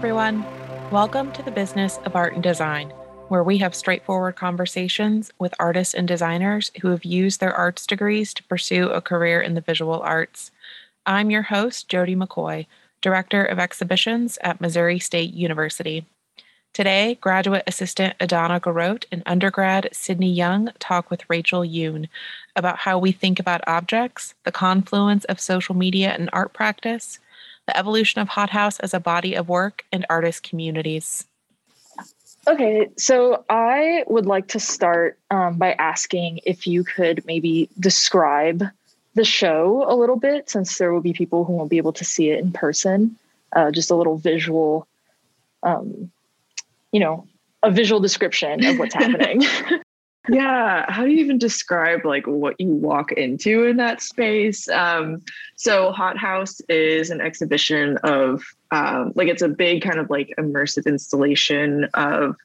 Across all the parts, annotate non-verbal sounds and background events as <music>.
everyone. Welcome to the Business of Art and Design, where we have straightforward conversations with artists and designers who have used their arts degrees to pursue a career in the visual arts. I'm your host, Jody McCoy, Director of Exhibitions at Missouri State University. Today, graduate assistant Adana Garrote and undergrad Sidney Young talk with Rachel Youn about how we think about objects, the confluence of social media and art practice, the evolution of Hothouse as a body of work, and artist communities. Okay, so I would like to start um, by asking if you could maybe describe the show a little bit, since there will be people who won't be able to see it in person. Uh, just a little visual um, you know, a visual description of what's <laughs> happening. Yeah how do you even describe like what you walk into in that space? Um so Hothouse is an exhibition of um like it's a big kind of like immersive installation of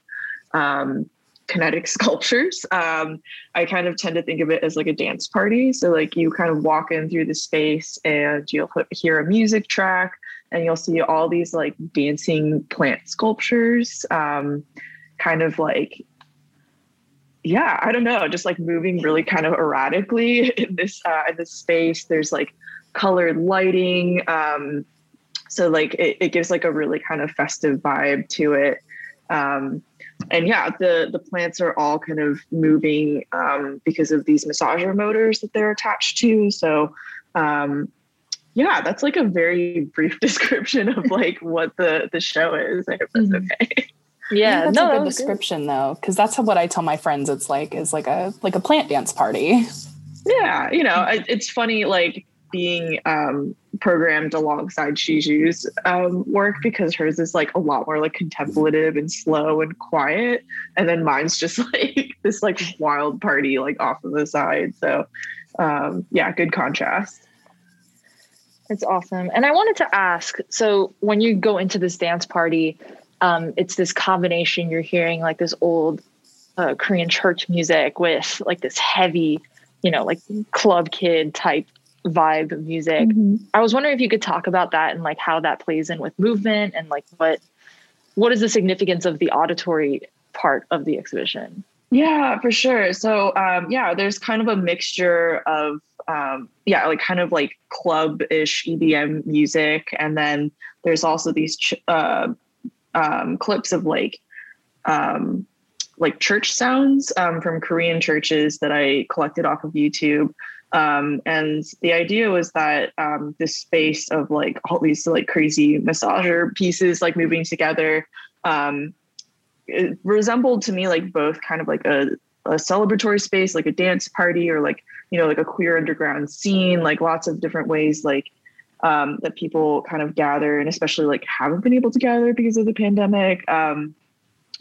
um kinetic <laughs> sculptures. Um i kind of tend to think of it as like a dance party. So like you kind of walk in through the space and you'll hear a music track and you'll see all these like dancing plant sculptures um, kind of like yeah i don't know just like moving really kind of erratically <laughs> in this uh, in this space there's like colored lighting um, so like it, it gives like a really kind of festive vibe to it um, and yeah the the plants are all kind of moving um, because of these massager motors that they're attached to so um, yeah, that's like a very <laughs> brief description of like what the the show is. I hope that's mm-hmm. okay. <laughs> Yeah, that's no, a good description good. though, because that's what I tell my friends. It's like is like a like a plant dance party. Yeah, you know, it's funny like being um, programmed alongside Shiju's um, work because hers is like a lot more like contemplative and slow and quiet, and then mine's just <laughs> like this like wild party like off of the side. So um, yeah, good contrast. It's awesome. And I wanted to ask so when you go into this dance party, um, it's this combination you're hearing like this old uh, Korean church music with like this heavy, you know, like club kid type vibe music. Mm-hmm. I was wondering if you could talk about that and like how that plays in with movement and like what what is the significance of the auditory part of the exhibition? Yeah, for sure. So um, yeah, there's kind of a mixture of um, yeah, like kind of like club-ish EDM music, and then there's also these ch- uh, um, clips of like um, like church sounds um, from Korean churches that I collected off of YouTube. Um, and the idea was that um, this space of like all these like crazy massager pieces like moving together um, it resembled to me like both kind of like a, a celebratory space, like a dance party, or like you know like a queer underground scene like lots of different ways like um, that people kind of gather and especially like haven't been able to gather because of the pandemic. Um,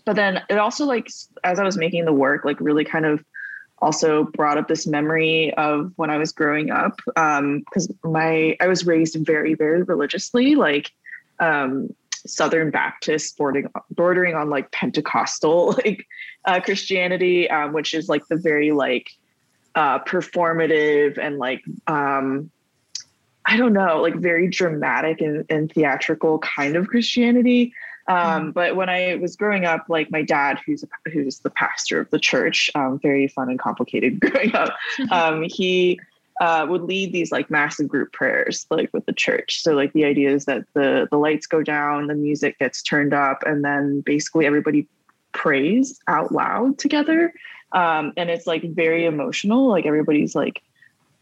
but then it also like as i was making the work like really kind of also brought up this memory of when i was growing up because um, my i was raised very very religiously like um, southern baptist bordering bordering on like pentecostal <laughs> like uh, christianity um, which is like the very like uh, performative and like um, I don't know, like very dramatic and, and theatrical kind of Christianity. Um, mm-hmm. But when I was growing up, like my dad, who's a, who's the pastor of the church, um, very fun and complicated <laughs> growing up. Um, he uh, would lead these like massive group prayers, like with the church. So like the idea is that the the lights go down, the music gets turned up, and then basically everybody prays out loud together um, and it's like very emotional like everybody's like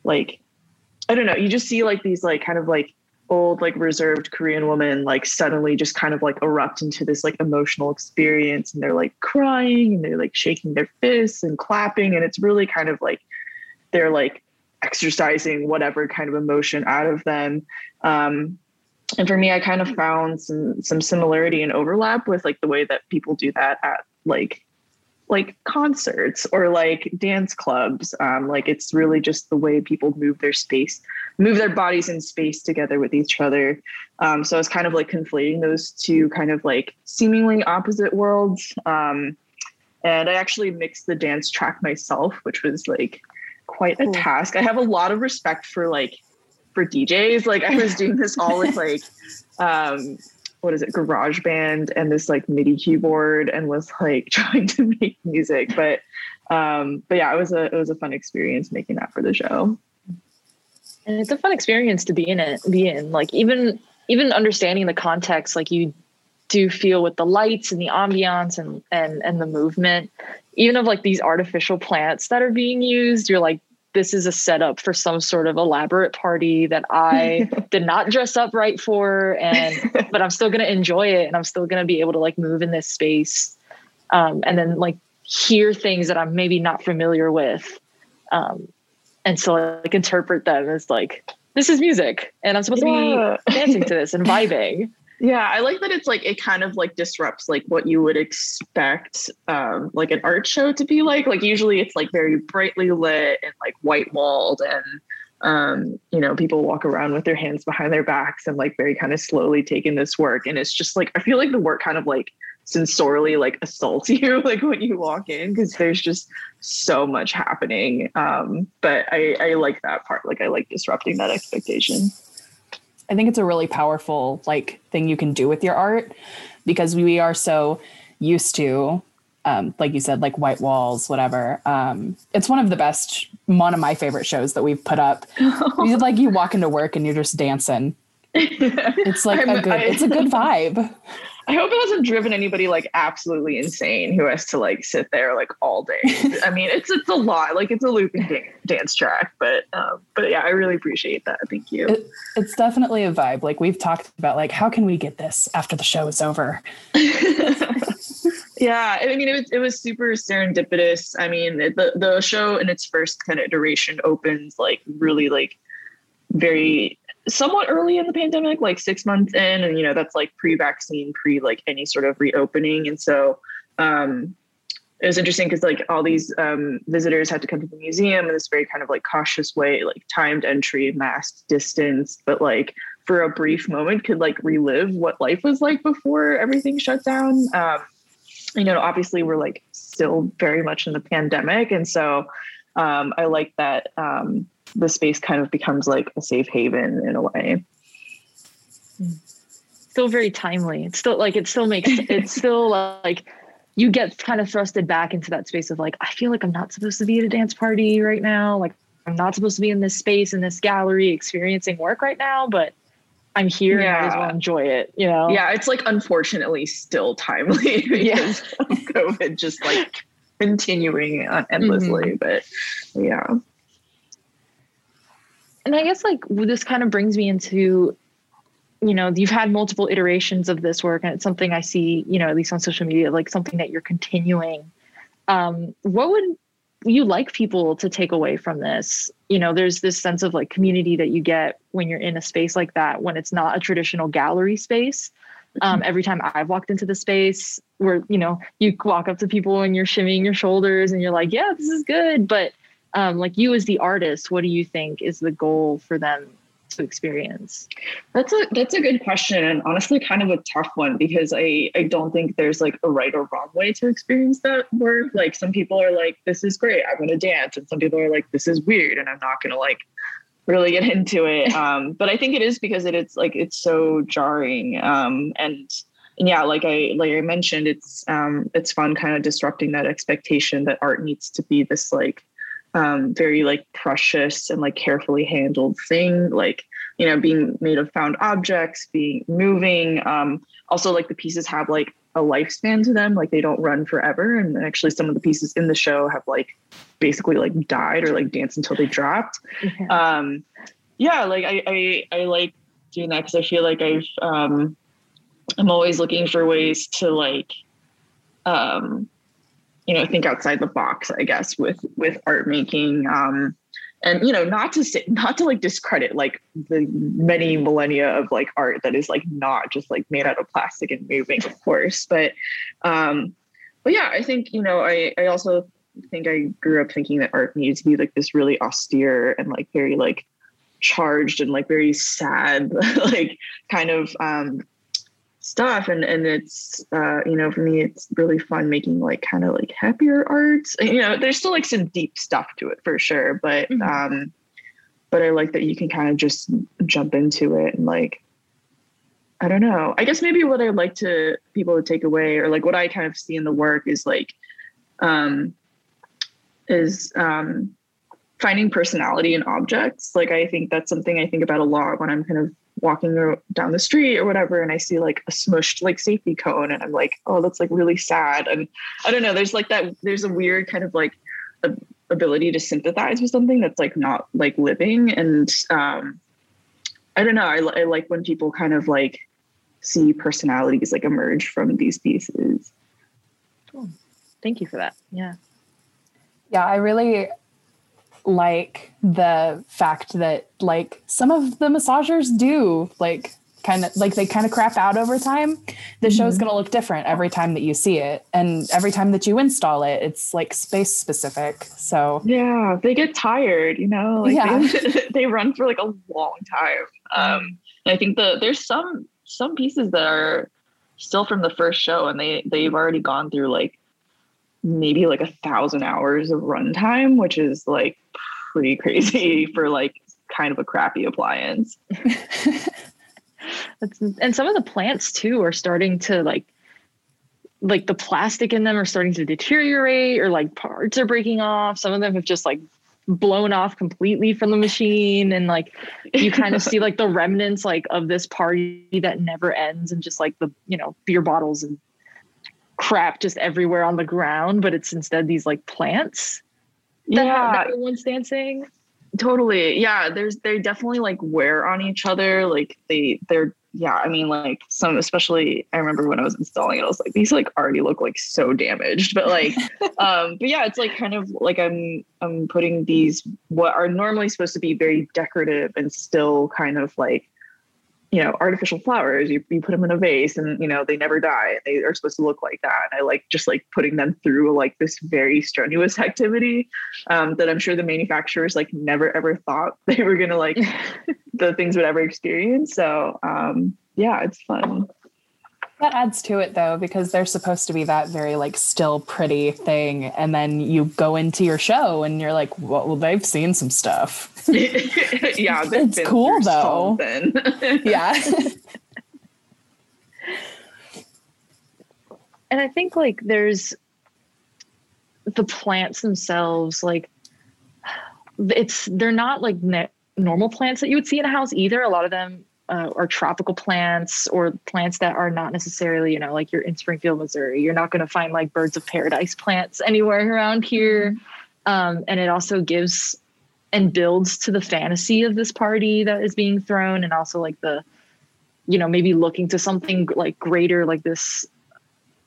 like i don't know. You just see like these like kind of like old like reserved korean woman like suddenly just kind of like erupt into this like emotional experience and they're like crying and they're like shaking their fists and clapping and it's really kind of like they're like exercising whatever kind of emotion out of them. Um, and for me i kind of found some some similarity and overlap with like the way that people do that at like like concerts or like dance clubs. Um, like it's really just the way people move their space, move their bodies in space together with each other. Um, so it's kind of like conflating those two kind of like seemingly opposite worlds. Um, and I actually mixed the dance track myself, which was like quite a task. I have a lot of respect for like for DJs. Like I was doing this all with <laughs> like um what is it, GarageBand and this like MIDI keyboard and was like <laughs> trying to make music. But um, but yeah, it was a it was a fun experience making that for the show. And it's a fun experience to be in it, be in. Like even even understanding the context, like you do feel with the lights and the ambiance and and and the movement, even of like these artificial plants that are being used, you're like, this is a setup for some sort of elaborate party that I <laughs> did not dress up right for, and but I'm still gonna enjoy it, and I'm still gonna be able to like move in this space, um, and then like hear things that I'm maybe not familiar with, um, and so like interpret them as like this is music, and I'm supposed yeah. to be dancing to <laughs> this and vibing. Yeah, I like that it's like it kind of like disrupts like what you would expect um like an art show to be like. Like usually it's like very brightly lit and like white walled and um you know people walk around with their hands behind their backs and like very kind of slowly taking this work and it's just like I feel like the work kind of like sensorially like assaults <laughs> you like when you walk in because there's just so much happening um but I I like that part like I like disrupting that expectation. I think it's a really powerful like thing you can do with your art because we are so used to um, like you said, like white walls, whatever. Um, it's one of the best, one of my favorite shows that we've put up. <laughs> you like you walk into work and you're just dancing. <laughs> It's like I'm, a good, I, it's a good <laughs> vibe. I hope it hasn't driven anybody like absolutely insane who has to like sit there like all day. I mean, it's it's a lot. Like it's a looping dance, dance track, but um, but yeah, I really appreciate that. Thank you. It, it's definitely a vibe. Like we've talked about, like how can we get this after the show is over? <laughs> yeah, I mean, it was it was super serendipitous. I mean, the the show in its first kind of iteration opens like really like very somewhat early in the pandemic, like six months in, and you know that's like pre-vaccine, pre like any sort of reopening, and so um, it was interesting because like all these um, visitors had to come to the museum in this very kind of like cautious way, like timed entry, masked distance, but like for a brief moment could like relive what life was like before everything shut down. Um, you know, obviously we're like still very much in the pandemic, and so um, I like that um, the space kind of becomes like a safe haven in a way. Still very timely. It's still like it still makes it's <laughs> still like you get kind of thrusted back into that space of like, I feel like I'm not supposed to be at a dance party right now. Like I'm not supposed to be in this space in this gallery experiencing work right now, but I'm here yeah. and I as well enjoy it, you know? Yeah, it's like unfortunately still timely <laughs> because yeah. of COVID just like continuing endlessly. Mm-hmm. But yeah and I guess like this kind of brings me into, you know, you've had multiple iterations of this work, and it's something I see, you know, at least on social media, like something that you're continuing. Um, what would you like people to take away from this? You know, there's this sense of like community that you get when you're in a space like that, when it's not a traditional gallery space. Um, mm-hmm. every time I've walked into the space where, you know, you walk up to people and you're shimmying your shoulders and you're like, yeah, this is good. But um, like you as the artist what do you think is the goal for them to experience? That's a that's a good question and honestly kind of a tough one because i i don't think there's like a right or wrong way to experience that work. Like some people are like this is great i'm gonna dance and some people are like this is weird and i'm not gonna like really get <laughs> into it. Um but i think it is because it, it's like it's so jarring um and and yeah like i like i mentioned it's um it's fun kind of disrupting that expectation that art needs to be this like um, very like precious and like carefully handled thing like you know being made of found objects being moving um, also like the pieces have like a lifespan to them like they don't run forever and actually some of the pieces in the show have like basically like died or like danced until they dropped yeah. um yeah like i i, I like doing that because i feel like i've um i'm always looking for ways to like um you know think outside the box i guess with with art making um and you know not to say not to like discredit like the many millennia of like art that is like not just like made out of plastic and moving of course but um but yeah i think you know i i also think i grew up thinking that art needed to be like this really austere and like very like charged and like very sad <laughs> like kind of um stuff and and it's uh you know for me it's really fun making like kind of like happier art you know there's still like some deep stuff to it for sure but mm-hmm. um but i like that you can kind of just jump into it and like I don't know. I guess maybe what I'd like to people to take away or like what I kind of see in the work is like um is um finding personality in objects. Like I think that's something I think about a lot when I'm kind of walking down the street or whatever and I see like a smushed like safety cone and I'm like, oh, that's like really sad. And I don't know, there's like that there's a weird kind of like a, ability to sympathize with something that's like not like living and um I don't know. I, I like when people kind of like see personalities like emerge from these pieces. Cool. Thank you for that. Yeah. Yeah, I really like the fact that like some of the massagers do like kind of like they kind of crap out over time. The mm-hmm. show's going to look different every time that you see it and every time that you install it, it's like space specific. So Yeah, they get tired, you know, like yeah. they, <laughs> they run for like a long time. Um I think the there's some some pieces that are still from the first show and they they've already gone through like maybe like a thousand hours of runtime, which is like pretty <laughs> crazy for like kind of a crappy appliance. and some of the plants too are starting to like like the plastic in them are starting to deteriorate or like parts are breaking off. Some of them have just like blown off completely from the machine and like you kind of see like the remnants like of this party that never ends and just like the you know beer bottles and crap just everywhere on the ground but it's instead these like plants that yeah everyone's dancing totally. Yeah there's they definitely like wear on each other. Like they they're yeah, I mean, like some, especially I remember when I was installing it, I was like, these like already look like so damaged, but like, <laughs> um, but yeah, it's like kind of like I'm, I'm putting these, what are normally supposed to be very decorative and still kind of like you know, artificial flowers. You, you put them in a vase and, you know, they never die. They are supposed to look like that. And I like just like putting them through like this very strenuous <laughs> activity um, that I'm sure the manufacturers like never ever thought <laughs> they were going to like <laughs> the things would ever experience. So um, yeah, it's fun. That adds to it though, because they're supposed to be that very like still pretty thing. And then you go into your show and you're like, well, well they've seen some stuff. <laughs> yeah, it's cool though. <laughs> yeah. <laughs> and I think like there's the plants themselves, like it's they're not like ne- normal plants that you would see in a house either. A lot of them uh, or tropical plants or plants that are not necessarily, you know, like you're in Springfield, Missouri. You're not going to find like birds of paradise plants anywhere around here. Um, and it also gives and builds to the fantasy of this party that is being thrown, and also like the, you know, maybe looking to something like greater, like this,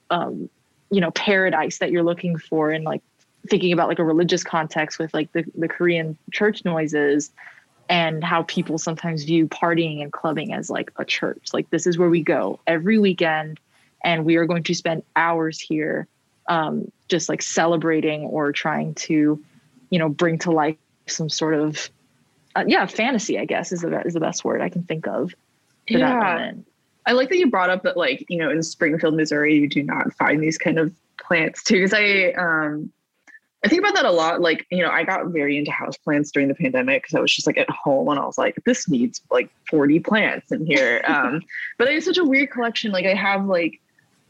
um, you know, paradise that you're looking for, and like thinking about like a religious context with like the the Korean church noises and how people sometimes view partying and clubbing as like a church. Like this is where we go every weekend, and we are going to spend hours here, um, just like celebrating or trying to, you know, bring to life some sort of, uh, yeah, fantasy. I guess is the is the best word I can think of. yeah. I like that you brought up that like you know in Springfield, Missouri, you do not find these kind of plants too. Because I um I think about that a lot. Like, you know, I got very into house plants during the pandemic because I was just like at home and I was like, this needs like 40 plants in here. <laughs> um, but I have such a weird collection. Like I have like,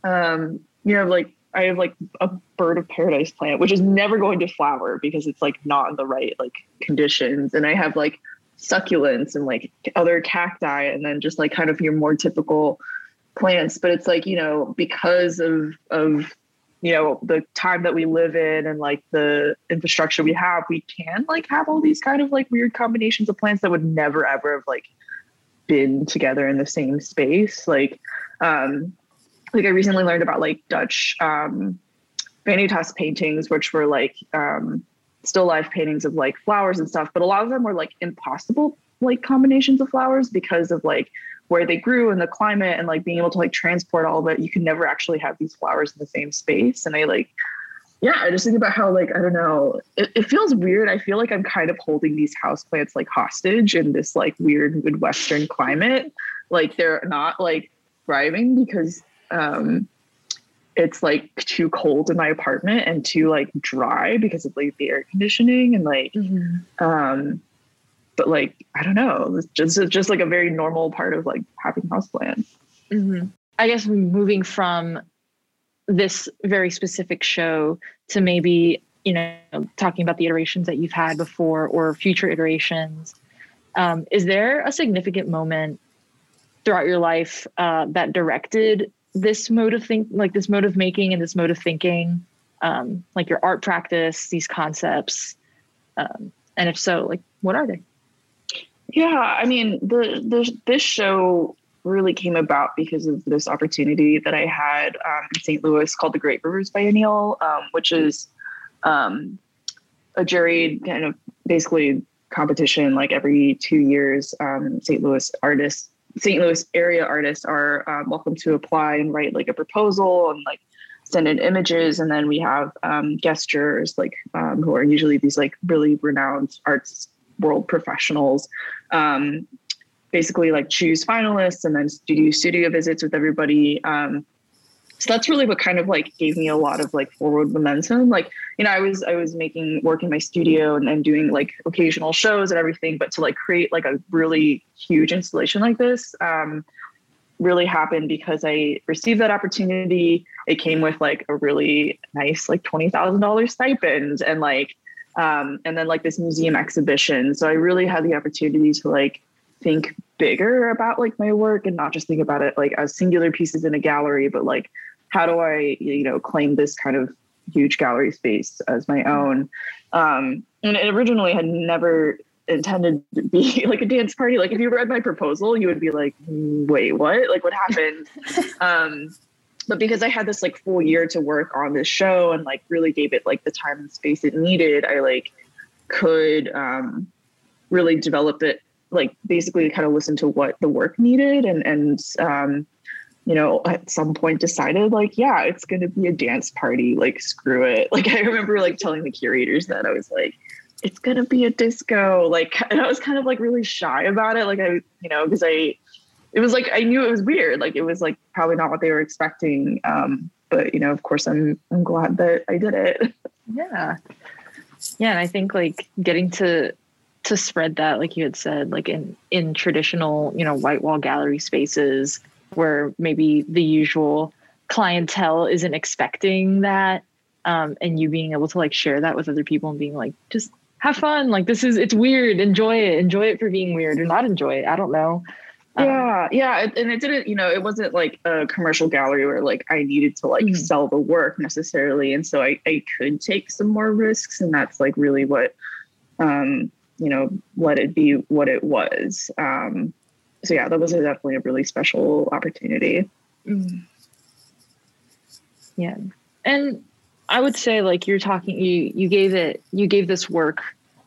um, you know, like I have like a bird of paradise plant, which is never going to flower because it's like not in the right like conditions. And I have like succulents and like other cacti and then just like kind of your more typical plants. But it's like, you know, because of of you know the time that we live in and like the infrastructure we have we can like have all these kind of like weird combinations of plants that would never ever have like been together in the same space. Like um like i recently learned about like dutch um vanitas paintings which were like um still life paintings of like flowers and stuff but a lot of them were like impossible like combinations of flowers because of like where they grew and the climate and like being able to like transport all of it, you can never actually have these flowers in the same space. And I like, yeah, I just think about how like, I don't know, it, it feels weird. I feel like I'm kind of holding these houseplants like hostage in this like weird Midwestern climate. Like they're not like thriving because um it's like too cold in my apartment and too like dry because of like the air conditioning and like mm-hmm. um but like I don't know, it's just it's just like a very normal part of like having houseplants. Mm-hmm. I guess moving from this very specific show to maybe you know talking about the iterations that you've had before or future iterations um, is there a significant moment throughout your life uh, that directed this mode of think like this mode of making and this mode of thinking um, like your art practice these concepts um, and if so like what are they yeah i mean the, the this show really came about because of this opportunity that i had um, in st louis called the great rivers biennial um, which is um, a juried kind of basically competition like every two years um, st louis artists st louis area artists are um, welcome to apply and write like a proposal and like send in images. And then we have um, guest jurors like who are usually these like really renowned arts world professionals um, basically like choose finalists and then do studio visits with everybody um, so that's really what kind of like gave me a lot of like forward momentum like you know i was i was making work in my studio and, doing like occasional shows and everything but to like create like a really huge installation like this um, really happened because i received that opportunity. It came with like a really nice like $20000 stipend and like um, and then like this museum exhibition. So i really had the opportunity to like think bigger about like my work and not just think about it like as singular pieces in a gallery but like how do i you know claim this kind of huge gallery space as my own? Um, and it originally had never intended to be <laughs> like a dance party. Like if you read my proposal you would be like wait what? Like what happened? <laughs> Um but because i had this like full year to work on this show and like really gave it like the time and space it needed i like could um really develop it like basically kind of listen to what the work needed and and um you know at some point decided like yeah it's going to be a dance party like screw it. <laughs> Like i remember like telling the curators that i was like it's going to be a disco like <laughs> and i was kind of like really shy about it like i you know because i it was like i knew it was weird. Like it was like probably not what they were expecting um but you know of course i'm i'm glad that i did it. Yeah. Yeah and i think like getting to to spread that like you had said like in in traditional you know white wall gallery spaces where maybe the usual clientele isn't expecting that um, and you being able to like share that with other people and being like just have fun. Like this is it's weird. Enjoy it. Enjoy it for being weird or not enjoy it. I don't know yeah yeah and it didn't you know it wasn't like a commercial gallery where like i needed to like mm-hmm. sell the work necessarily and so I, I could take some more risks and that's like really what um you know let it be what it was um so yeah that was a, definitely a really special opportunity mm. yeah and i would say like you're talking you you gave it you gave this work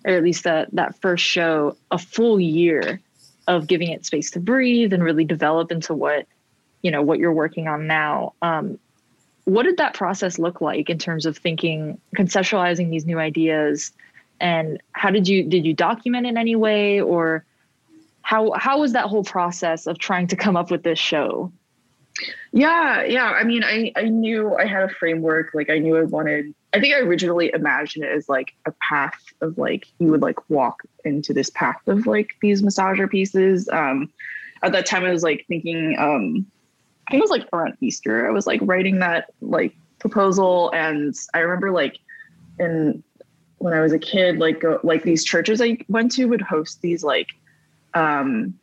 or at least that that first show a full year of giving it space to breathe and really develop into what you know what you're working on now. Um, what did that process look like in terms of thinking conceptualizing these new ideas? And how did you did you document in any way? Or how how was that whole process of trying to come up with this show yeah yeah. I mean i i knew i had a framework. Like i knew i wanted i think i originally imagined it as like a path of like you would like walk into this path of like these massager pieces. Um at that time i was like thinking um i think it was like around easter i was like writing that like proposal. And i remember like in when I was a kid, like go, like these churches I went to would host these like um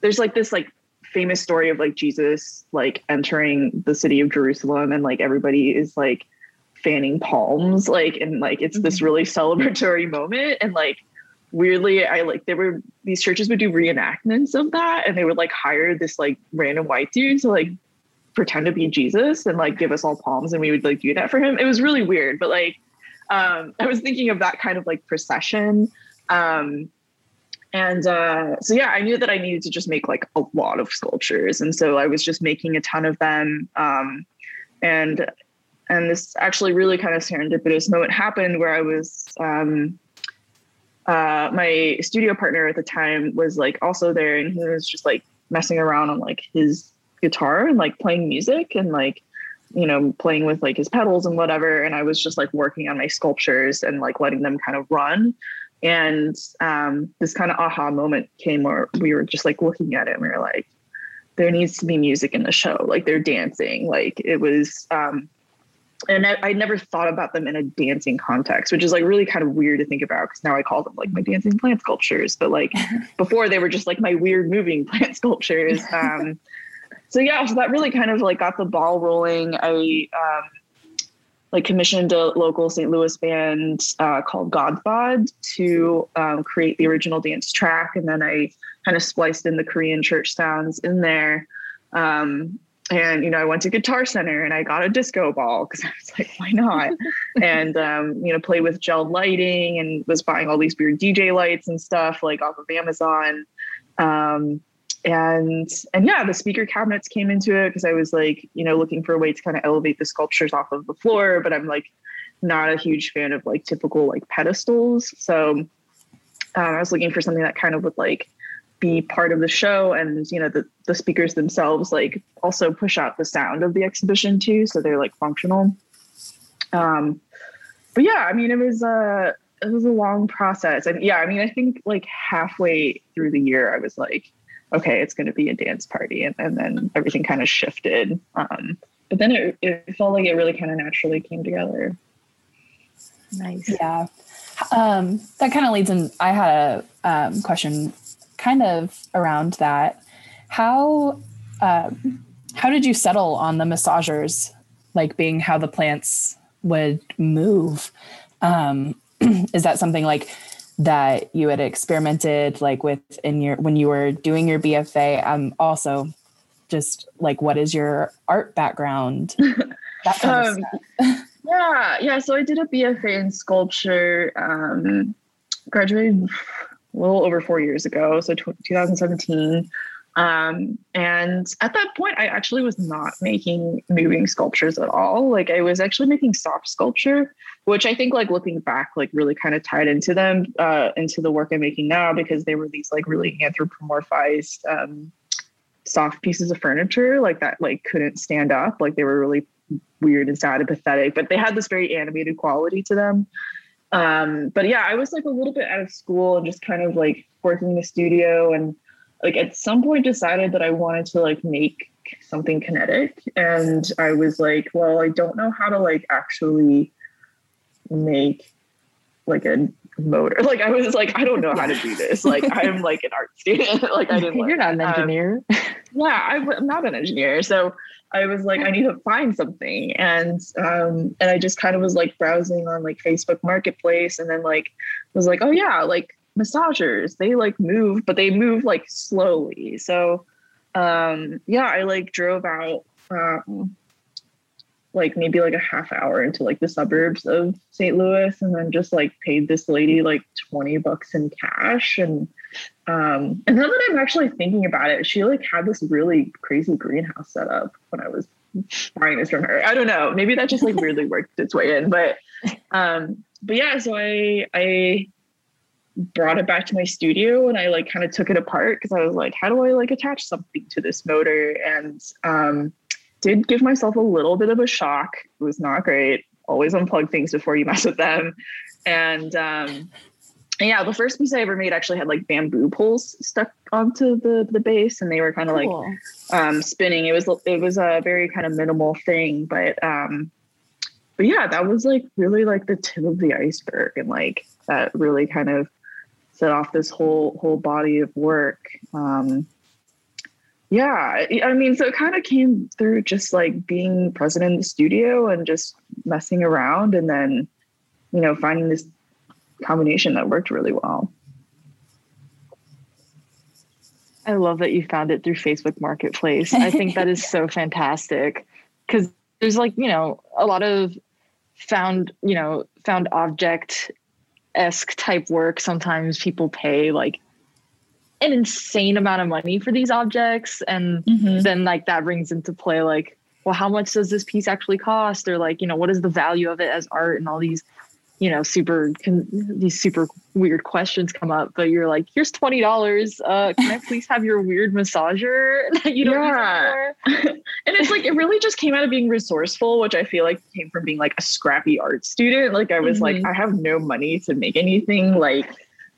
there's like this like famous story of like Jesus like entering the city of Jerusalem and like everybody is like fanning palms like and like it's mm-hmm. this really <laughs> celebratory moment and like weirdly I like there were these churches would do reenactments of that and they would like hire this like random white dude to like pretend to be Jesus and like give us all palms and we would like do that for him. It was really weird, but like um, I was thinking of that kind of like procession. Um, and uh, so, yeah, I knew that I needed to just make like a lot of sculptures. And so I was just making a ton of them. Um, and and this actually really kind of serendipitous moment happened where I was um, uh, my studio partner at the time was like also there and he was just like messing around on like his guitar and like playing music and like you know, playing with like his pedals and whatever. And I was just like working on my sculptures and like letting them kind of run. And um, this kind of aha moment came where we were just like looking at it and we were like, there needs to be music in the show. Like they're dancing. Like it was um and I, I, never thought about them in a dancing context, which is like really kind of weird to think about because now I call them like my dancing plant sculptures. But like <laughs> before, they were just like my weird moving <laughs> plant sculptures. Um, so yeah, so that really kind of like got the ball rolling. I um, like commissioned a local St. Louis band uh, called Godthod to um, create the original dance track, and then I kind of spliced in the Korean church sounds in there. Um, and you know i went to guitar center and i got a disco ball because <laughs> i was like why not <laughs> and um, you know played with gel lighting and was buying all these weird dj lights and stuff like off of amazon um, and and yeah the speaker cabinets came into it because i was like you know looking for a way to kind of elevate the sculptures off of the floor but i'm like not a huge fan of like typical like pedestals. So um, i was looking for something that kind of would like be part of the show and you know the, the speakers themselves like also push out the sound of the exhibition too so they're like functional. Um but yeah i mean it was a it was a long process. And yeah i mean i think like halfway through the year i was like okay it's going to be a dance party and, and then everything kind of shifted um but then it, it felt like it really kind of naturally came together nice yeah um that kind of leads in i had a um, question kind of around that. How um, how did you settle on the massagers, like being how the plants would move? Um, <clears throat> is that something like that you had experimented like with in your when you were doing your BFA? Um, also, just like what is your art background? <laughs> Um, yeah, yeah. So I did a BFA in sculpture. Um, graduated a little over four years ago, so 2017. Um, and at that point, I actually was not making moving sculptures at all. Like I was actually making soft sculpture, which I think, like looking back, like really kind of tied into them, uh, into the work I'm making now, because they were these like really anthropomorphized um, soft pieces of furniture, like that, like couldn't stand up. Like they were really weird and sad and pathetic, but they had this very animated quality to them. Um, but yeah, I was like a little bit out of school and just kind of like working the studio and like at some point decided that I wanted to like make something kinetic. And I was like, well, I don't know how to like actually make like a motor. <laughs> Like I was like, I don't know how to do this. <laughs> Like I'm like an art student. <laughs> like I didn't. You're not an um, engineer. Um, yeah, I, I'm not an engineer. So I was like, I need to find something. And um, and I just kind of was like browsing on like Facebook Marketplace and then like was like, oh yeah, like massagers, they like move, but they move like slowly. So um yeah, I like drove out um like maybe like a half hour into like the suburbs of St. Louis and then just like paid this lady like 20 bucks in cash and um and now that I'm actually thinking about it she like had this really crazy greenhouse set up when I was buying this from her. I don't know maybe that just like weirdly worked its way in but um but yeah so I I brought it back to my studio and I like kind of took it apart because I was like how do I like attach something to this motor and um did give myself a little bit of a shock. It was not great. Always unplug things before you <laughs> mess with them. And um, yeah, the first piece I ever made actually had like bamboo poles stuck onto the the base, and they were kind of cool. like um, spinning. It was it was a very kind of minimal thing, but um, but yeah, that was like really like the tip of the iceberg, and like that really kind of set off this whole whole body of work. Um, yeah i mean so it kind of came through just like being present in the studio and just messing around and then you know finding this combination that worked really well. I love that you found it through facebook marketplace. I think that is <laughs> so fantastic because there's like you know a lot of found you know found object esque type work sometimes people pay like an insane amount of money for these objects and mm-hmm. then like that brings into play like well how much does this piece actually cost or like you know what is the value of it as art and all these you know super can, these super weird questions come up but you're like here's $20 uh can i please have your weird massager <laughs> that you don't yeah. and it's like it really just came out of being resourceful which i feel like came from being like a scrappy art student like i was mm-hmm. like i have no money to make anything like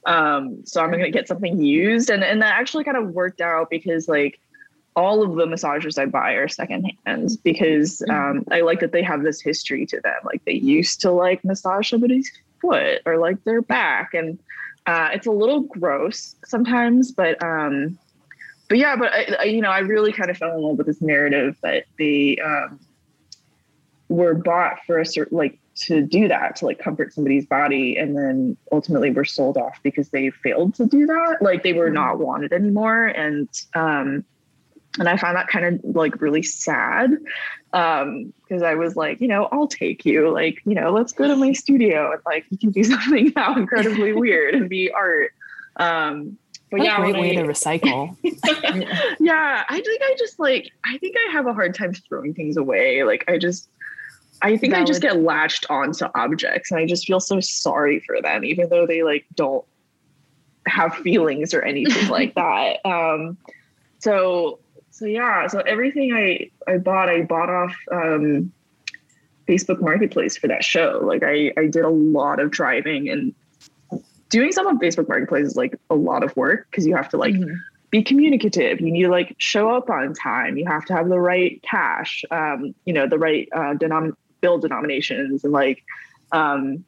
um, so I'm going to get something used. And, and that actually kind of worked out because like, all of the massagers I buy are secondhand because Mm-hmm. um, I like that they have this history to them. Like they used to like massage somebody's foot or like their back, and uh, it's a little gross sometimes. But um, but yeah, but I, I, you know, I really kind of fell in love with this narrative that they um, were bought for a certain like to do that to like comfort somebody's body and then ultimately were sold off because they failed to do that like they were not wanted anymore and um and i found that kind of like really sad um because i was like you know i'll take you like you know let's go to my studio and like you can do <laughs> something now incredibly <laughs> weird and be art um but What yeah a great way I- to recycle. <laughs> yeah, I think I just like I think I have a hard time throwing things away. Like I just I think I just get latched onto objects and I just feel so sorry for them, even though they like don't have feelings or anything like that. Um so so yeah, so everything I I bought, I bought off um Facebook Marketplace for that show. Like I I did a lot of driving and doing some on Facebook Marketplace is like a lot of work because you have to like Mhm. be communicative. You need to like show up on time. You have to have the right cash, um, you know, the right uh, denom- bill denominations, and like, um,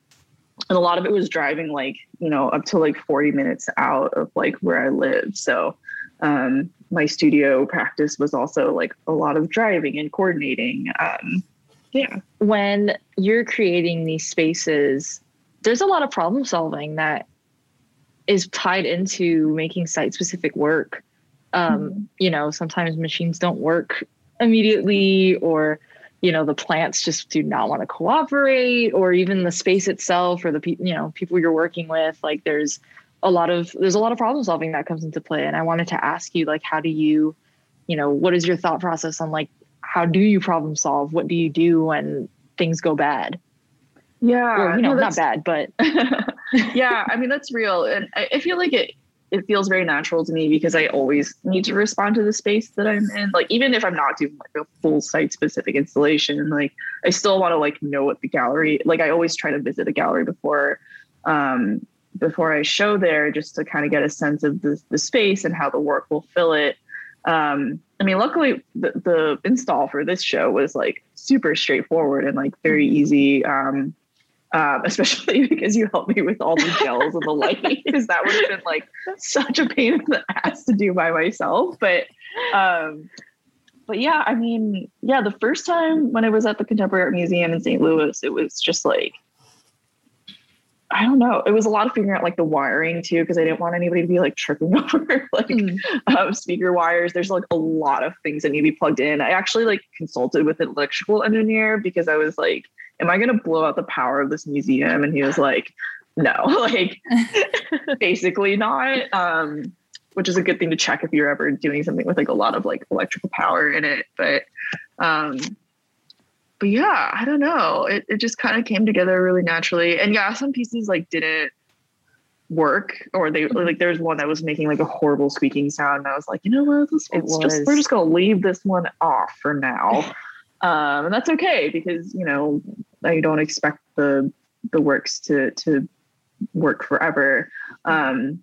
and a lot of it was driving like you know up to like forty minutes out of like where I live. So um, my studio practice was also like a lot of driving and coordinating. Um, yeah. when you're creating these spaces, there's a lot of problem solving that is tied into making site specific work. Um, You know, sometimes machines don't work immediately, or you know, the plants just do not want to cooperate, or even the space itself, or the people, you know, people you're working with. Like, there's a lot of there's a lot of problem solving that comes into play. And I wanted to ask you, like, how do you, you know, what is your thought process on like how do you problem solve? What do you do when things go bad? Yeah. or you know, no, not bad, but <laughs> yeah, I mean that's real, and I, I feel like it. It feels very natural to me because I always need to respond to the space that I'm in. Like even if I'm not doing like a full site specific installation, like I still want to like know what the gallery. Like I always try to visit a gallery before, um, before I show there, just to kind of get a sense of the the space and how the work will fill it. Um, I mean, luckily the, the install for this show was like super straightforward and like very easy. Um, um, <laughs> especially because you helped me with all the gels and the lighting, because that would have been like such a pain in the ass to do by myself. But, um, but yeah, I mean, yeah, the first time when I was at the Contemporary Art Museum in St. Louis, it was just like, I don't know. It was a lot of figuring out like the wiring too, because I didn't want anybody to be like tripping <laughs> over like um, speaker wires. There's like a lot of things that need to be plugged in. I actually like consulted with an electrical engineer because I was like, am I going to blow out the power of this museum? And he was like, no, <laughs> like <laughs> basically not. Um, which is a good thing to check if you're ever doing something with like a lot of like electrical power in it. But, um, but yeah, I don't know. It, it just kind of came together really naturally. And yeah, some pieces like didn't work or they like there's one that was making like a horrible squeaking sound. And I was like, you know what? This It one's just we're just gonna leave this one off for now. <laughs> um, and that's okay because you know, I don't expect the the works to to work forever. Um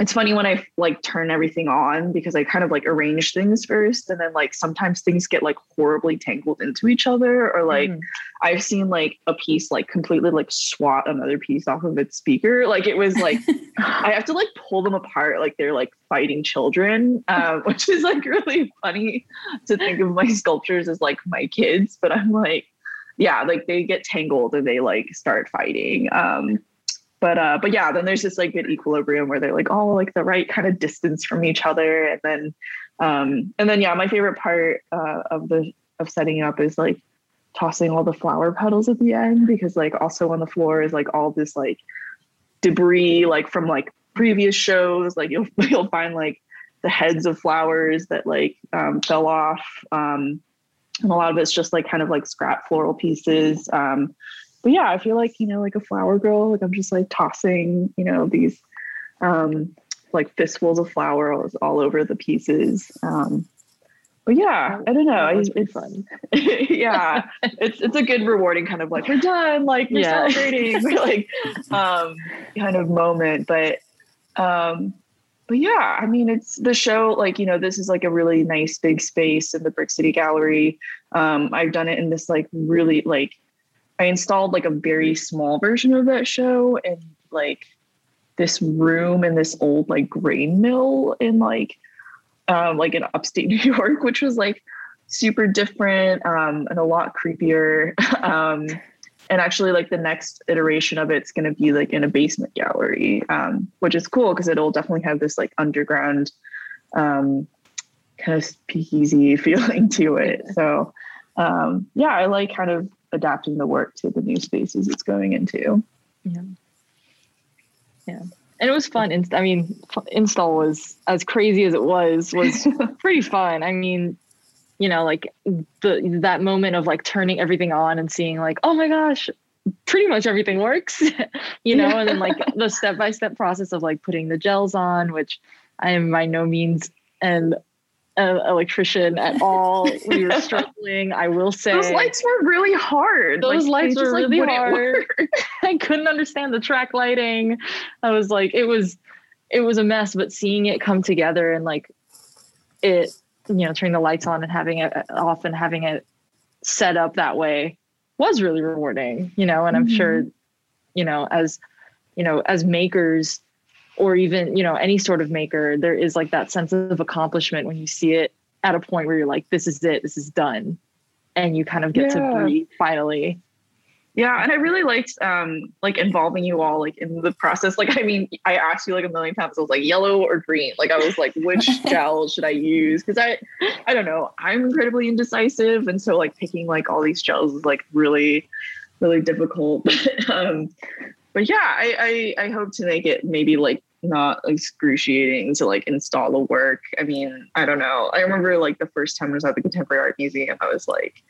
it's funny when I like turn everything on because I kind of like arrange things first and then like sometimes things get like horribly tangled into each other or like Mhm. I've seen like a piece like completely like swat another piece off of its speaker. Like it was like <laughs> I have to like pull them apart like they're like fighting children, um, <laughs> which is like really funny to think of my sculptures as like my kids. But I'm like, yeah, like they get tangled and they like start fighting. Um, but uh, but yeah, then there's this like good equilibrium where they're like all like the right kind of distance from each other, and then um, and then yeah, my favorite part uh, of the of setting it up is like tossing all the flower petals at the end because like also on the floor is like all this like debris like from like previous shows. Like you'll <laughs> you'll find like the heads of flowers that like um, fell off. Um, and a lot of it's just like kind of like scrap floral pieces. Um, but yeah i feel like you know like a flower girl like i'm just like tossing you know these um, like fistfuls of flowers all over the pieces um, but yeah i don't know That I, was it's fun. <laughs> yeah it's it's a good rewarding kind of like we're done like we're Yeah. celebrating <laughs> we're like um kind of moment but um but yeah, I mean, it's the show. Like you know, this is like a really nice big space in the Brick City Gallery. Um, I've done it in this like really like I installed like a very small version of that show in like this room in this old like grain mill in like um, like in upstate <laughs> New York, which was like super different um, and a lot creepier. <laughs> um, and actually, like the next iteration of it's going to be like in a basement gallery, um, which is cool because it'll definitely have this like underground um, kind of speakeasy <laughs> feeling to it. So, um, yeah, I like kind of adapting the work to the new spaces it's going into. Yeah. Yeah. And it was fun. I mean, install was as crazy as it was, was <laughs> pretty fun. I mean, you know, like the that moment of like turning everything on and seeing like, oh my gosh, pretty much everything works, <laughs> you know, yeah. and then like the step by step process of like putting the gels on, which I am by no means an an electrician at all. We were <laughs> struggling. I will say those lights were really hard. Those like, lights were really like, hard. <laughs> I couldn't understand the track lighting. I was like, it was, it was a mess. But seeing it come together and like it, you know, turning the lights on and having it off and having it set up that way was really rewarding. You know, and I'm mm-hmm. sure, you know, as you know, as makers or even you know any sort of maker there is like that sense of accomplishment when you see it at a point where you're like this is it this is done and you kind of get yeah. to breathe finally. Yeah and i really liked um like involving you all like in the process. Like i mean i asked you like a million times i was like yellow or green? Like i was like which <laughs> gel should i use? Because i i don't know i'm incredibly indecisive and so like picking like all these gels is like really really difficult. <laughs> Um but yeah, I, I I hope to make it maybe like not excruciating to like install the work. I mean, I don't know. I remember like the first time I was at the Contemporary Art Museum, I was like,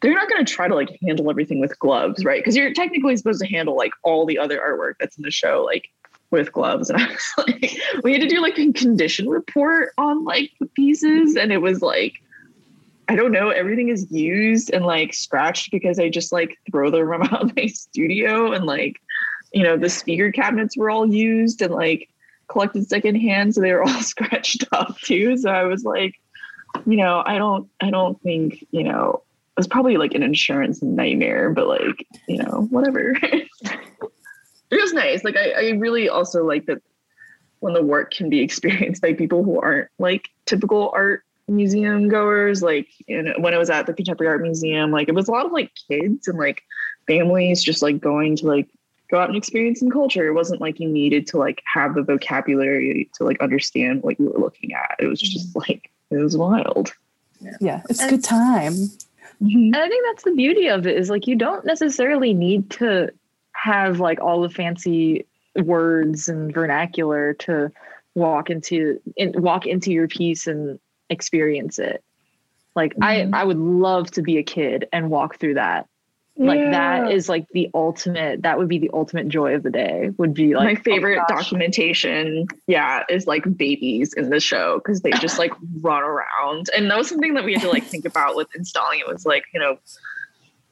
they're not going to try to like handle everything with gloves, right? Because you're technically supposed to handle like all the other artwork that's in the show, like with gloves. <laughs> And I was like, we had to do like a condition report on like the pieces, and it was like. I don't know. Everything is used and like scratched because I just like throw them <laughs> around my studio and like you know, the speaker cabinets were all used and like collected secondhand, so they were <laughs> all scratched up too. So I was like, you know, I don't, I don't think, you know, it was probably like an insurance nightmare, but like, you know, whatever. <laughs> it was nice. Like I, I really also like that when the work can be experienced by people who aren't like typical art museum goers like you know, when i was at the contemporary art museum like it was a lot of like kids and like families just like going to like go out and experience some culture. It wasn't like you needed to like have the vocabulary to like understand what you were looking at. It was just mm-hmm. like it was wild. Yeah, yeah it's a good time. Mm-hmm. And I think that's the beauty of it is like you don't necessarily need to have like all the fancy words and vernacular to walk into in, walk into your piece and experience it. Like mm-hmm. I I would love to be a kid and walk through that like yeah. that is like the ultimate that would be the ultimate joy of the day would be like my oh favorite oh documentation yeah is like babies in the show because they just like <laughs> run around and that was something that we had to like think about with installing it was like you know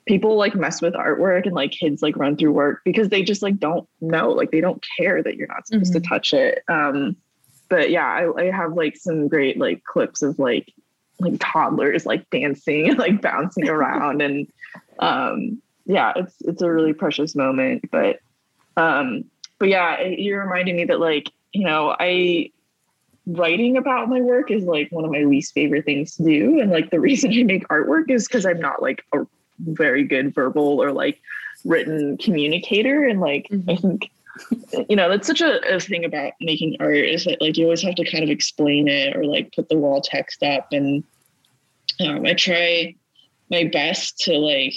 people like mess with artwork and like kids like run through work because they just like don't know like they don't care that you're not supposed mm-hmm. to touch it um but yeah I, I have like some great like clips of like like toddlers like dancing and like bouncing around and um, yeah, it's it's a really precious moment. But um, but yeah, you're reminding me that like you know I writing about my work is like one of my least favorite things to do, and like the <laughs> reason I make artwork is because I'm not like a very good verbal or like written communicator, and like mm-hmm. I think you know that's such a, a, thing about making art is that like you always have to kind of explain it or like put the wall text up and um, i try my best to like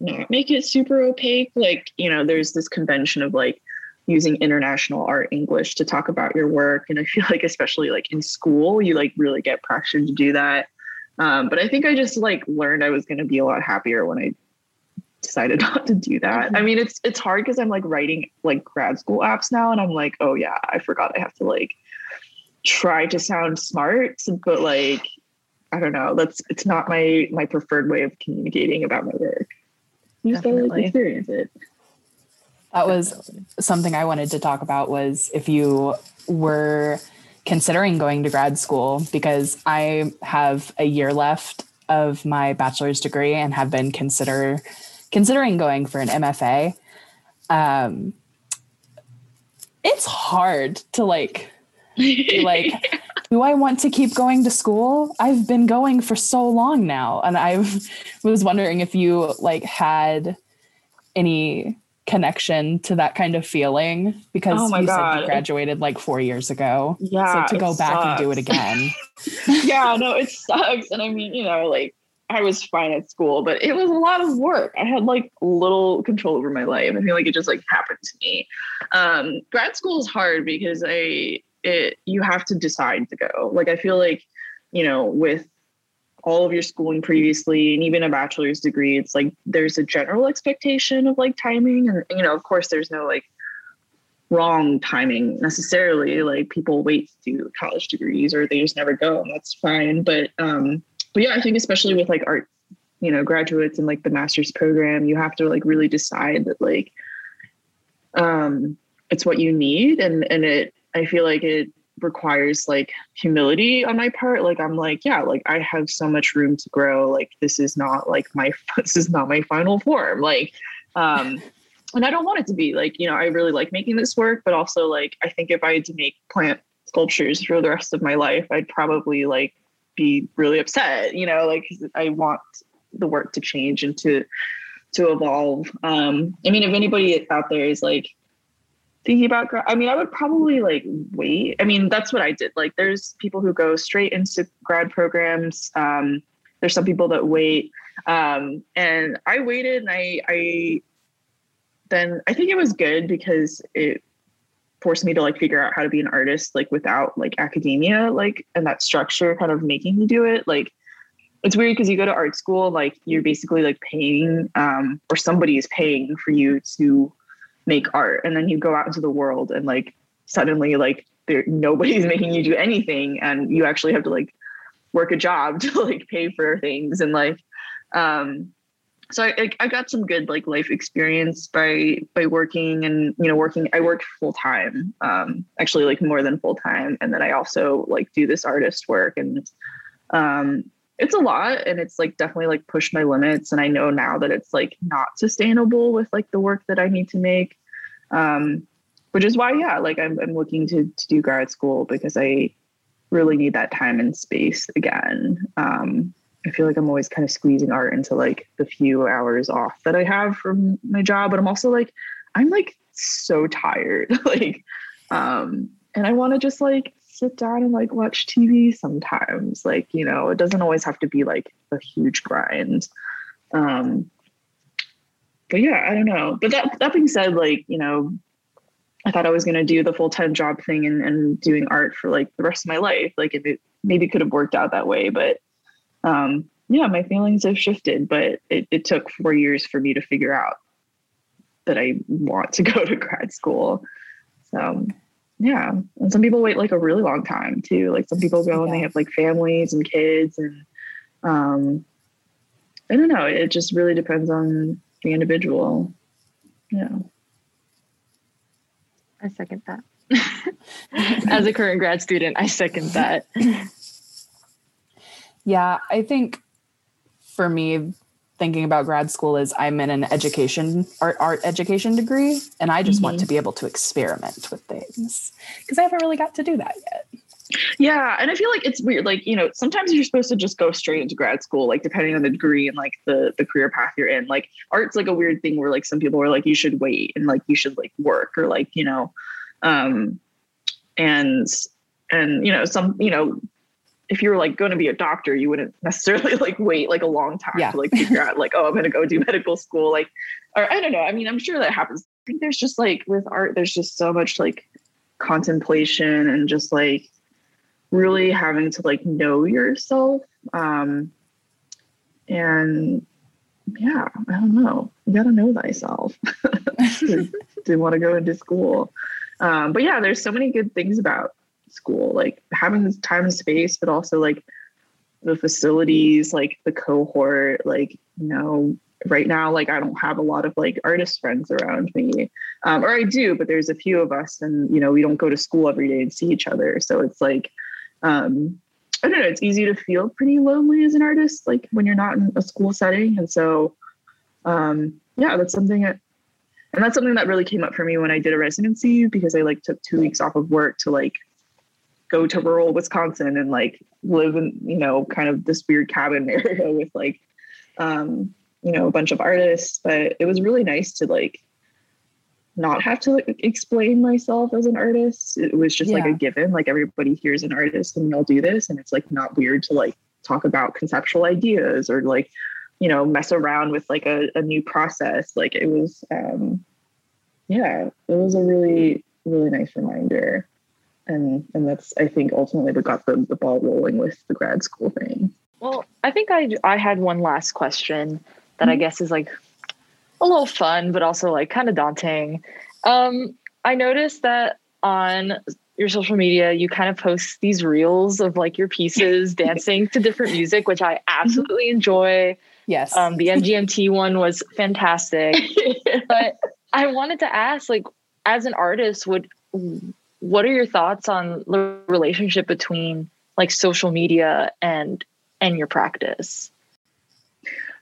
not make it super opaque. Like, you know, there's this convention of like using international art English to talk about your work. And I feel like, especially like in school, you like really get pressured to do that. Um, but I think I just like learned I was going to be a lot happier when I decided <laughs> not to do that. Mm-hmm. I mean, it's it's hard because I'm like writing like grad school apps now, and I'm like, oh yeah, I forgot I have to like try to sound smart, but like I don't know. That's it's not my my preferred way of communicating about my work. You just gotta like experience it. That was something I wanted to talk about was if you were considering going to grad school because I have a year left of my bachelor's degree and have been consider considering going for an MFA. Um, it's hard to like <laughs> like do I want to keep going to school? I've been going for so long now and I <laughs> was wondering if you like had any connection to that kind of feeling because oh you God. said you graduated like 4 years ago. Yeah. So to go back and do it again. <laughs> yeah, no, it sucks and I mean, you know, like I was fine at school, but it was a lot of work. I had like little control over my life. I feel like it just like happened to me. Um, grad school is hard because I it you have to decide to go. Like I feel like, you know, with all of your schooling previously and even a bachelor's degree, it's like there's a general expectation of like timing. And you know, of course there's no like wrong timing necessarily. Like people wait to do college degrees or they just never go, and that's fine. But um but yeah, I think especially with like art, you know, graduates and like the master's program, you have to like really decide that like um it's what you need. And and it I feel like it requires like humility on my part. Like i'm like yeah like i have so much room to grow. Like this is not like my <laughs> this is not my final form. Like um <laughs> and i don't want it to be like you know i really like making this work but also like i think if i had to make plant sculptures for the rest of my life i'd probably like be really upset, you know, like I want the work to change and to to evolve. Um, I mean, if anybody out there is like thinking about, I mean, I would probably like wait. I mean, that's what I did. Like, there's people who go straight into grad programs. Um, there's some people that wait, um, and I waited, and I, I then I think it was good because it forced me to like figure out how to be an artist like without like academia like and that structure kind of making me do it like it's weird because you go to art school like you're basically like paying um or somebody is paying for you to make art and then you go out into the world and like suddenly like there nobody's <laughs> making you do anything and you actually have to like work a job <laughs> to like pay for things and like um so I, I got some good like life experience by by working and you know working i worked full time um actually like more than full time and then i also like do this artist work and um it's a lot and it's like definitely like pushed my limits. And i know now that it's like not sustainable with like the work that i need to make um which is why yeah like i'm, I'm looking to, to do grad school because i really need that time and space again. Um I feel like I'm always kind of squeezing art into like the few hours off that I have from my job. But I'm also like, I'm like so tired. <laughs> like, um, and I want to just like sit down and like watch TV sometimes. Like, you know, it doesn't always have to be like a huge grind. Um, but yeah, I don't know. But that that being said, like, you know, I thought I was gonna do the full-time job thing and, and doing art for like the rest of my life. Like if it maybe could have worked out that way, but um, yeah, my feelings have shifted, but it, it took four years for me to figure out that I want to <laughs> go to grad school. So yeah. And some people wait like a really long time too. Like some people go yeah. and they have like families and kids and um I don't know. It just really depends on the individual. Yeah. I second that. <laughs> As a current grad student, I second that. <laughs> Yeah, I think for me, thinking about grad school is I'm in an education art art education degree, and I just mm-hmm. want to be able to experiment with things because I haven't really got to do that yet. Yeah, and I feel like it's weird. Like you know, sometimes you're supposed to just go straight into grad school, like depending on the degree and like the the career path you're in. Like art's like a weird thing where like some people are like you should wait and like you should like work or like you know, um, and and you know some you know if you were like going to be a doctor, you wouldn't necessarily <laughs> like wait like a long time yeah. to like figure out like, oh, I'm going to go do medical school. Like, or I don't know. I mean, I'm sure that happens. I think there's just like with art, there's just so much like contemplation and just like really having to like know yourself. Um, and yeah, I don't know. You got to know thyself <laughs> <laughs> to, to want to go into school. Um, but yeah, there's so many good things about school like having this time and space but also like the facilities like the cohort like you know right now like i don't have a lot of like artist friends around me. Um, or i do but there's a few of us and you know we don't go to school every day and see each other. So it's like um, i don't know it's easy to feel pretty lonely as an artist like when you're not in a school setting. And so um, yeah that's something that and that's something that really came up for me when i did a residency because i like took two weeks off of work to like go to rural wisconsin and like live in you know kind of this weird cabin <laughs> area with like um, you know a bunch of artists. But it was really nice to like not have to like, explain myself as an artist. It was just yeah. like a given. Like everybody here is an artist and they'll do this. And it's like not weird to like talk about conceptual ideas or like you know mess around with like a, a new process. Like it was um yeah it was a really really nice reminder and and that's i think ultimately what got the, the ball rolling with the grad school thing well i think i i had one last question that I mm-hmm. guess is like a little fun, but also like kind of daunting. Um, I noticed that on your social media, you kind of post these reels of like your pieces <laughs> dancing to different music, which I absolutely enjoy. Yes. Um, the MGMT one was fantastic. <laughs> but I wanted to ask, like, as an artist, would what are your thoughts on the relationship between like social media and and your practice?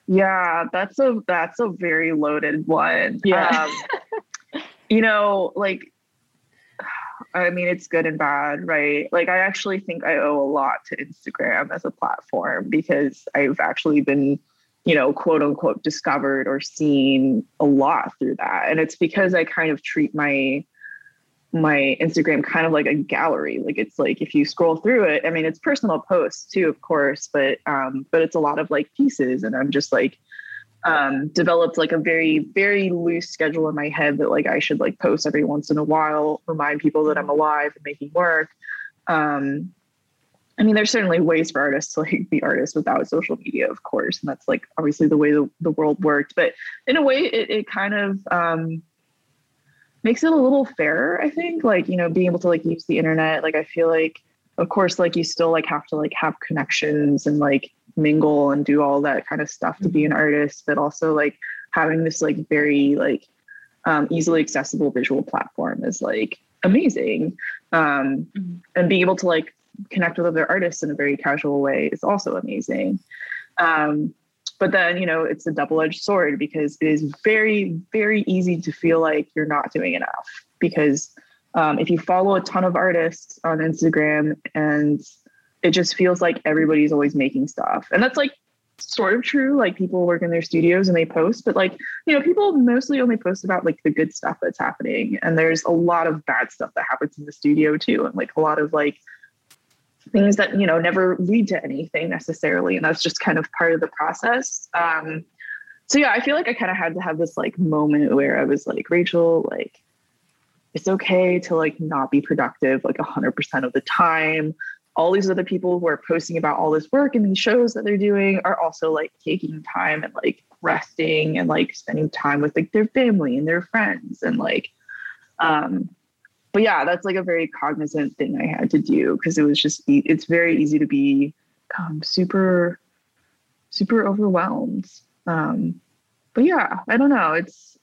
Yeah, that's a that's a very loaded one. Yeah. Um, <laughs> you know, like I mean, it's good and bad, right? Like, I actually think I owe a lot to Instagram as a platform because I've actually been, you know, quote unquote, discovered or seen a lot through that. And it's because I kind of treat my my Instagram kind of like a gallery. Like it's like if you scroll through it, I mean it's personal posts too, of course, but um, but it's a lot of like pieces. And I'm just like um developed like a very, very loose schedule in my head that like I should like post every once in a while, remind people that I'm alive and making work. Um I mean, there's certainly ways for artists to like be artists without social media, of course. And that's like obviously the way the, the world worked. But in a way, it, it kind of um makes it a little fairer, I think. Like, you know, being able to like use the internet. Like I feel like of course, like you still like have to like have connections and like mingle and do all that kind of stuff to be an mm-hmm. artist, but also like having this like very like um, easily accessible visual platform is like amazing. Um, mm-hmm. and being able to like connect with other artists in a very casual way is also amazing. Um, but then, you know, it's a double edged sword because it is very, very easy to feel like you're not doing enough. Because um, if you follow a ton of artists on Instagram and it just feels like everybody's always making stuff. And that's like sort of true. Like people work in their studios and they post, but like, you know, people mostly only post about like the good stuff that's happening. And there's a lot of bad stuff that happens in the studio too. And like a lot of like things that you know never lead to anything necessarily and that's just kind of part of the process. Um so yeah i feel like i kind of had to have this like moment where i was like rachel like it's okay to like not be productive like 100% of the time. All these other people who are posting about all this work and these shows that they're doing are also like taking time and like resting and like spending time with like their family and their friends and like um but yeah, that's like a very cognizant thing I had to do because it was just it's very easy to be um, super super overwhelmed. Um, but yeah, I don't know. It's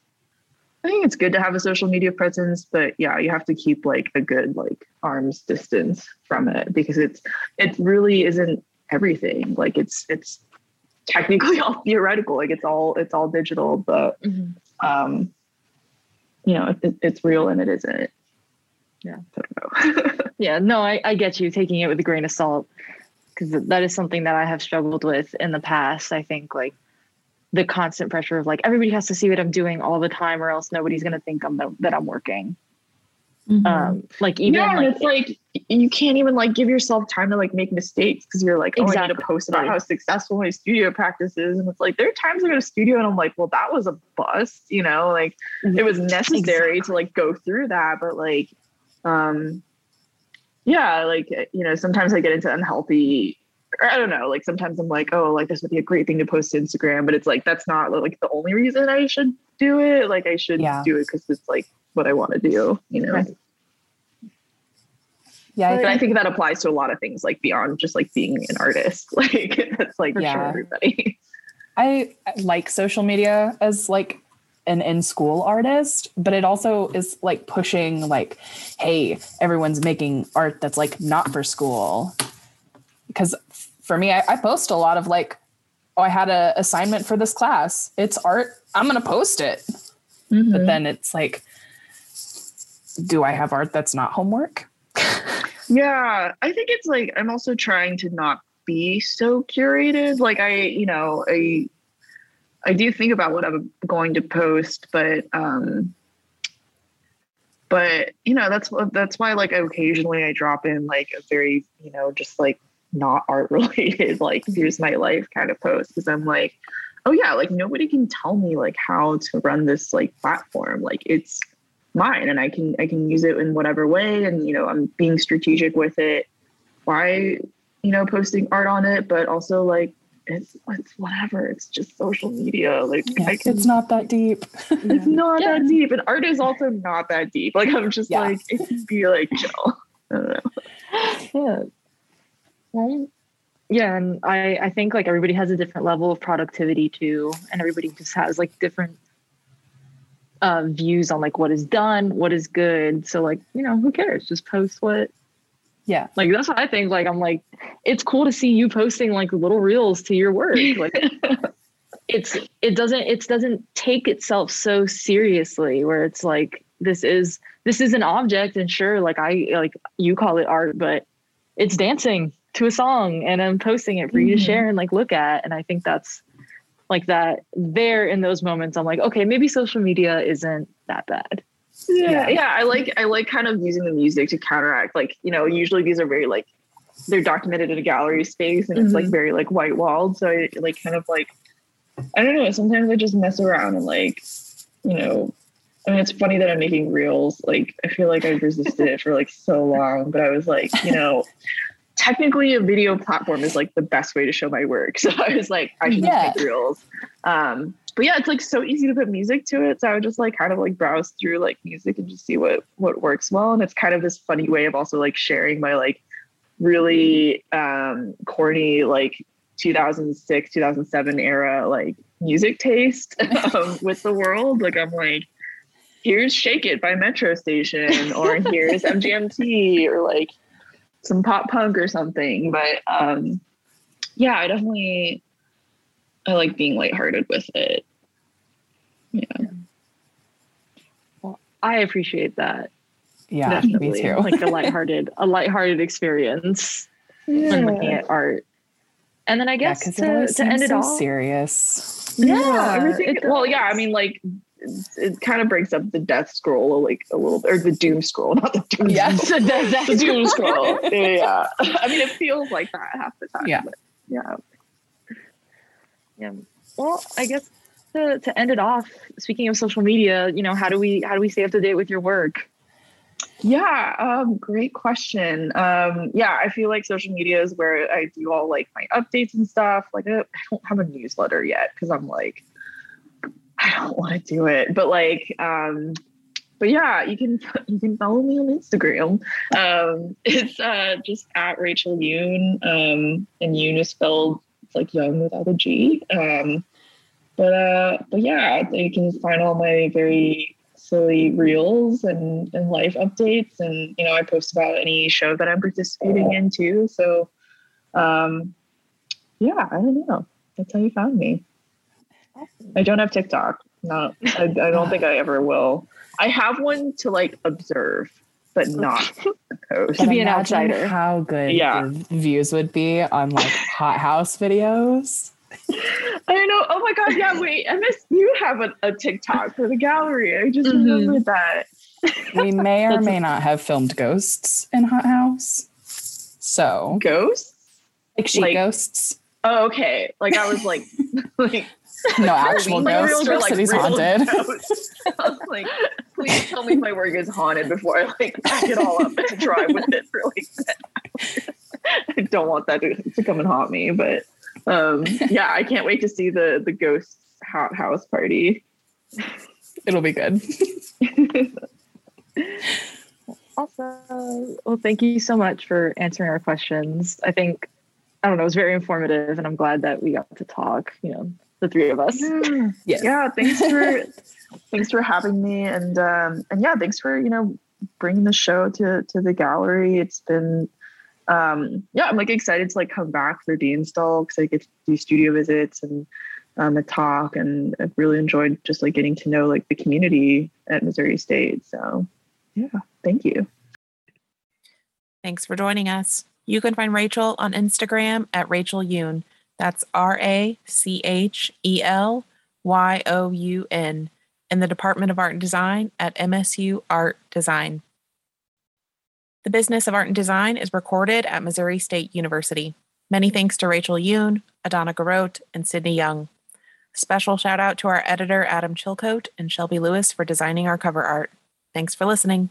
I think it's good to have a social media presence, but yeah, you have to keep like a good like arm's distance from it because it's it really isn't everything. Like it's it's technically <laughs> all theoretical. Like it's all it's all digital, but mm-hmm. um, you know, it, it's real and it isn't yeah <laughs> yeah no I, I get you taking it with a grain of salt because that is something that i have struggled with in the past i think like the constant pressure of like everybody has to see what i'm doing all the time or else nobody's going to think i'm that i'm working mm-hmm. um like even yeah, like it's like you can't even like give yourself time to like make mistakes because you're like oh exactly. i need to post about how successful my studio practice is and it's like there are times i go to studio and i'm like well that was a bust you know like it was necessary exactly. to like go through that but like um yeah like you know sometimes i get into unhealthy or i don't know like sometimes i'm like oh like this would be a great thing to post to instagram but it's like that's not like the only reason i should do it like i should yeah. do it because it's like what i want to do you know right. yeah I think, I think that applies to a lot of things like beyond just like being an artist <laughs> like that's like for yeah. sure everybody I like social media as like an in school artist, but it also is like pushing like, hey, everyone's making art that's like not for school. Because for me, I, I post a lot of like, oh, I had a assignment for this class. It's art. I'm gonna post it. Mm-hmm. But then it's like, do I have art that's not homework? <laughs> yeah, I think it's like I'm also trying to not be so curated. Like I, you know, I I do think about what I'm going to post, but um but you know, that's that's why like occasionally I drop in like a very, you know, just like not <laughs> art related, like here's my life kind of post because I'm like, oh yeah, like nobody can tell me like how to run this like platform. Like it's mine and I can I can use it in whatever way and you know, I'm being strategic with it. Why you know, posting art on it, but also like it's it's whatever. It's just social media. Like yeah, can, it's not that deep. it's <laughs> not yeah. that deep, and art is also not that deep. Like I'm just yeah. like it can be like chill. <laughs> Yeah. Well, yeah, and I I think like everybody has a different level of productivity too, and everybody just has like different uh, views on like what is done, what is good. So like you know who cares? Just post what yeah. Like that's what I think. Like I'm like, it's cool to see you posting like little reels to your work. <laughs> Like it's it doesn't it doesn't take itself so seriously where it's like this is this is an object and sure like I like you call it art, but it's dancing to a song and I'm posting it for mm-hmm. you to mm-hmm. share and like look at. And I think that's like that there in those moments, I'm like, okay, maybe social media isn't that bad yeah, yeah, yeah. I like I like kind of using the music to counteract. Like you know, usually these are very like they're documented in a gallery space, and mm-hmm. it's like mm-hmm. very like white walled. So I like kind of like I don't know. Sometimes I just mess around and like you know. I mean, it's funny that I'm making reels. Like, I feel like I've resisted it for like so long, but I was like, you know, technically a video platform is like the best way to show my work. <laughs> So I was like, I should yeah. make reels. Um, but yeah, it's like so easy to put music to it. So I would just like kind of like browse through like music and just see what what works well. And it's kind of this funny way of also like sharing my like really um corny like 2006 2007 era like music taste <laughs> um, with the world. Like I'm like, here's "Shake It" by Metro Station, or here's MGMT, or like some pop punk or something. But um yeah, I definitely I like being lighthearted with it. Yeah. Well, I appreciate that. Yeah, Definitely. me too. like a lighthearted, a lighthearted experience yeah. when looking at art. And then I guess yeah, to, to end it so all serious. Yeah, yeah everything. Well, yeah, I mean, like it kind of breaks up the death scroll like a little bit, or the doom scroll, <laughs> not the doom. Yes, scroll. <laughs> the, the doom scroll. <laughs> yeah, I mean, it feels like that half the time. Yeah, yeah. Yeah. Well, I guess to, to end it off, speaking of social media, you know, how do we how do we stay up to date with your work? Yeah, um, great question. Um, yeah, I feel like social media is where I do all like my updates and stuff. Like, I don't have a newsletter yet because I'm like, I don't <laughs> want to do it. But like, um, but yeah, you can <laughs> you can follow me on Instagram. Um, <laughs> it's uh, just at Rachel Youn, um, and Youn is spelled like young without a G. Um, but uh, but yeah, you can find all my very silly reels and, and life updates, and you know I post about any show that I'm participating in too. So um, yeah, I don't know. That's how you found me. I don't have TikTok. No, I, I don't think I ever will. I have one to like observe, but not <laughs> post. To be an outsider. How good yeah. the views would be on like <laughs> Hothouse videos. I don't know. Oh my god! Yeah. Wait, MS, you have a, a TikTok for the gallery. I just mm-hmm. remembered that. we <laughs> may or may not have filmed ghosts in Hothouse. So ghosts, like sheet like, ghosts. Oh, okay. Like I was like, like no <laughs> actual ghosts. Like City's haunted. <laughs> I was like, please tell me my work is haunted before I like pack it all up and drive with it for like. <laughs> I don't want that to, to come and haunt me, but um, yeah, I can't wait to see the the ghost Hothouse party. It'll be good. awesome. Well, thank you so much for answering our questions. I think I don't know, it was very informative, and I'm glad that we got to talk. You know, the three of us. Yeah, Yes. yeah thanks for <laughs> thanks for having me and um and yeah thanks for you know bringing the show to to the gallery it's been um yeah i'm like excited to like come back for the install because i get to do studio visits and um a talk and i've really enjoyed just like getting to know like the community at missouri state so yeah thank you Thanks for joining us. You can find Rachel on Instagram at Rachel Youn. That's R A C H E L Y O U N. In the Department of Art and Design at MSU Art Design. The Business of Art and Design is recorded at Missouri State University. Many thanks to Rachel Youn, Adana Garrote, and Sidney Young. Special shout out to our editor, Adam Chilcote, and Shelby Lewis for designing our cover art. Thanks for listening.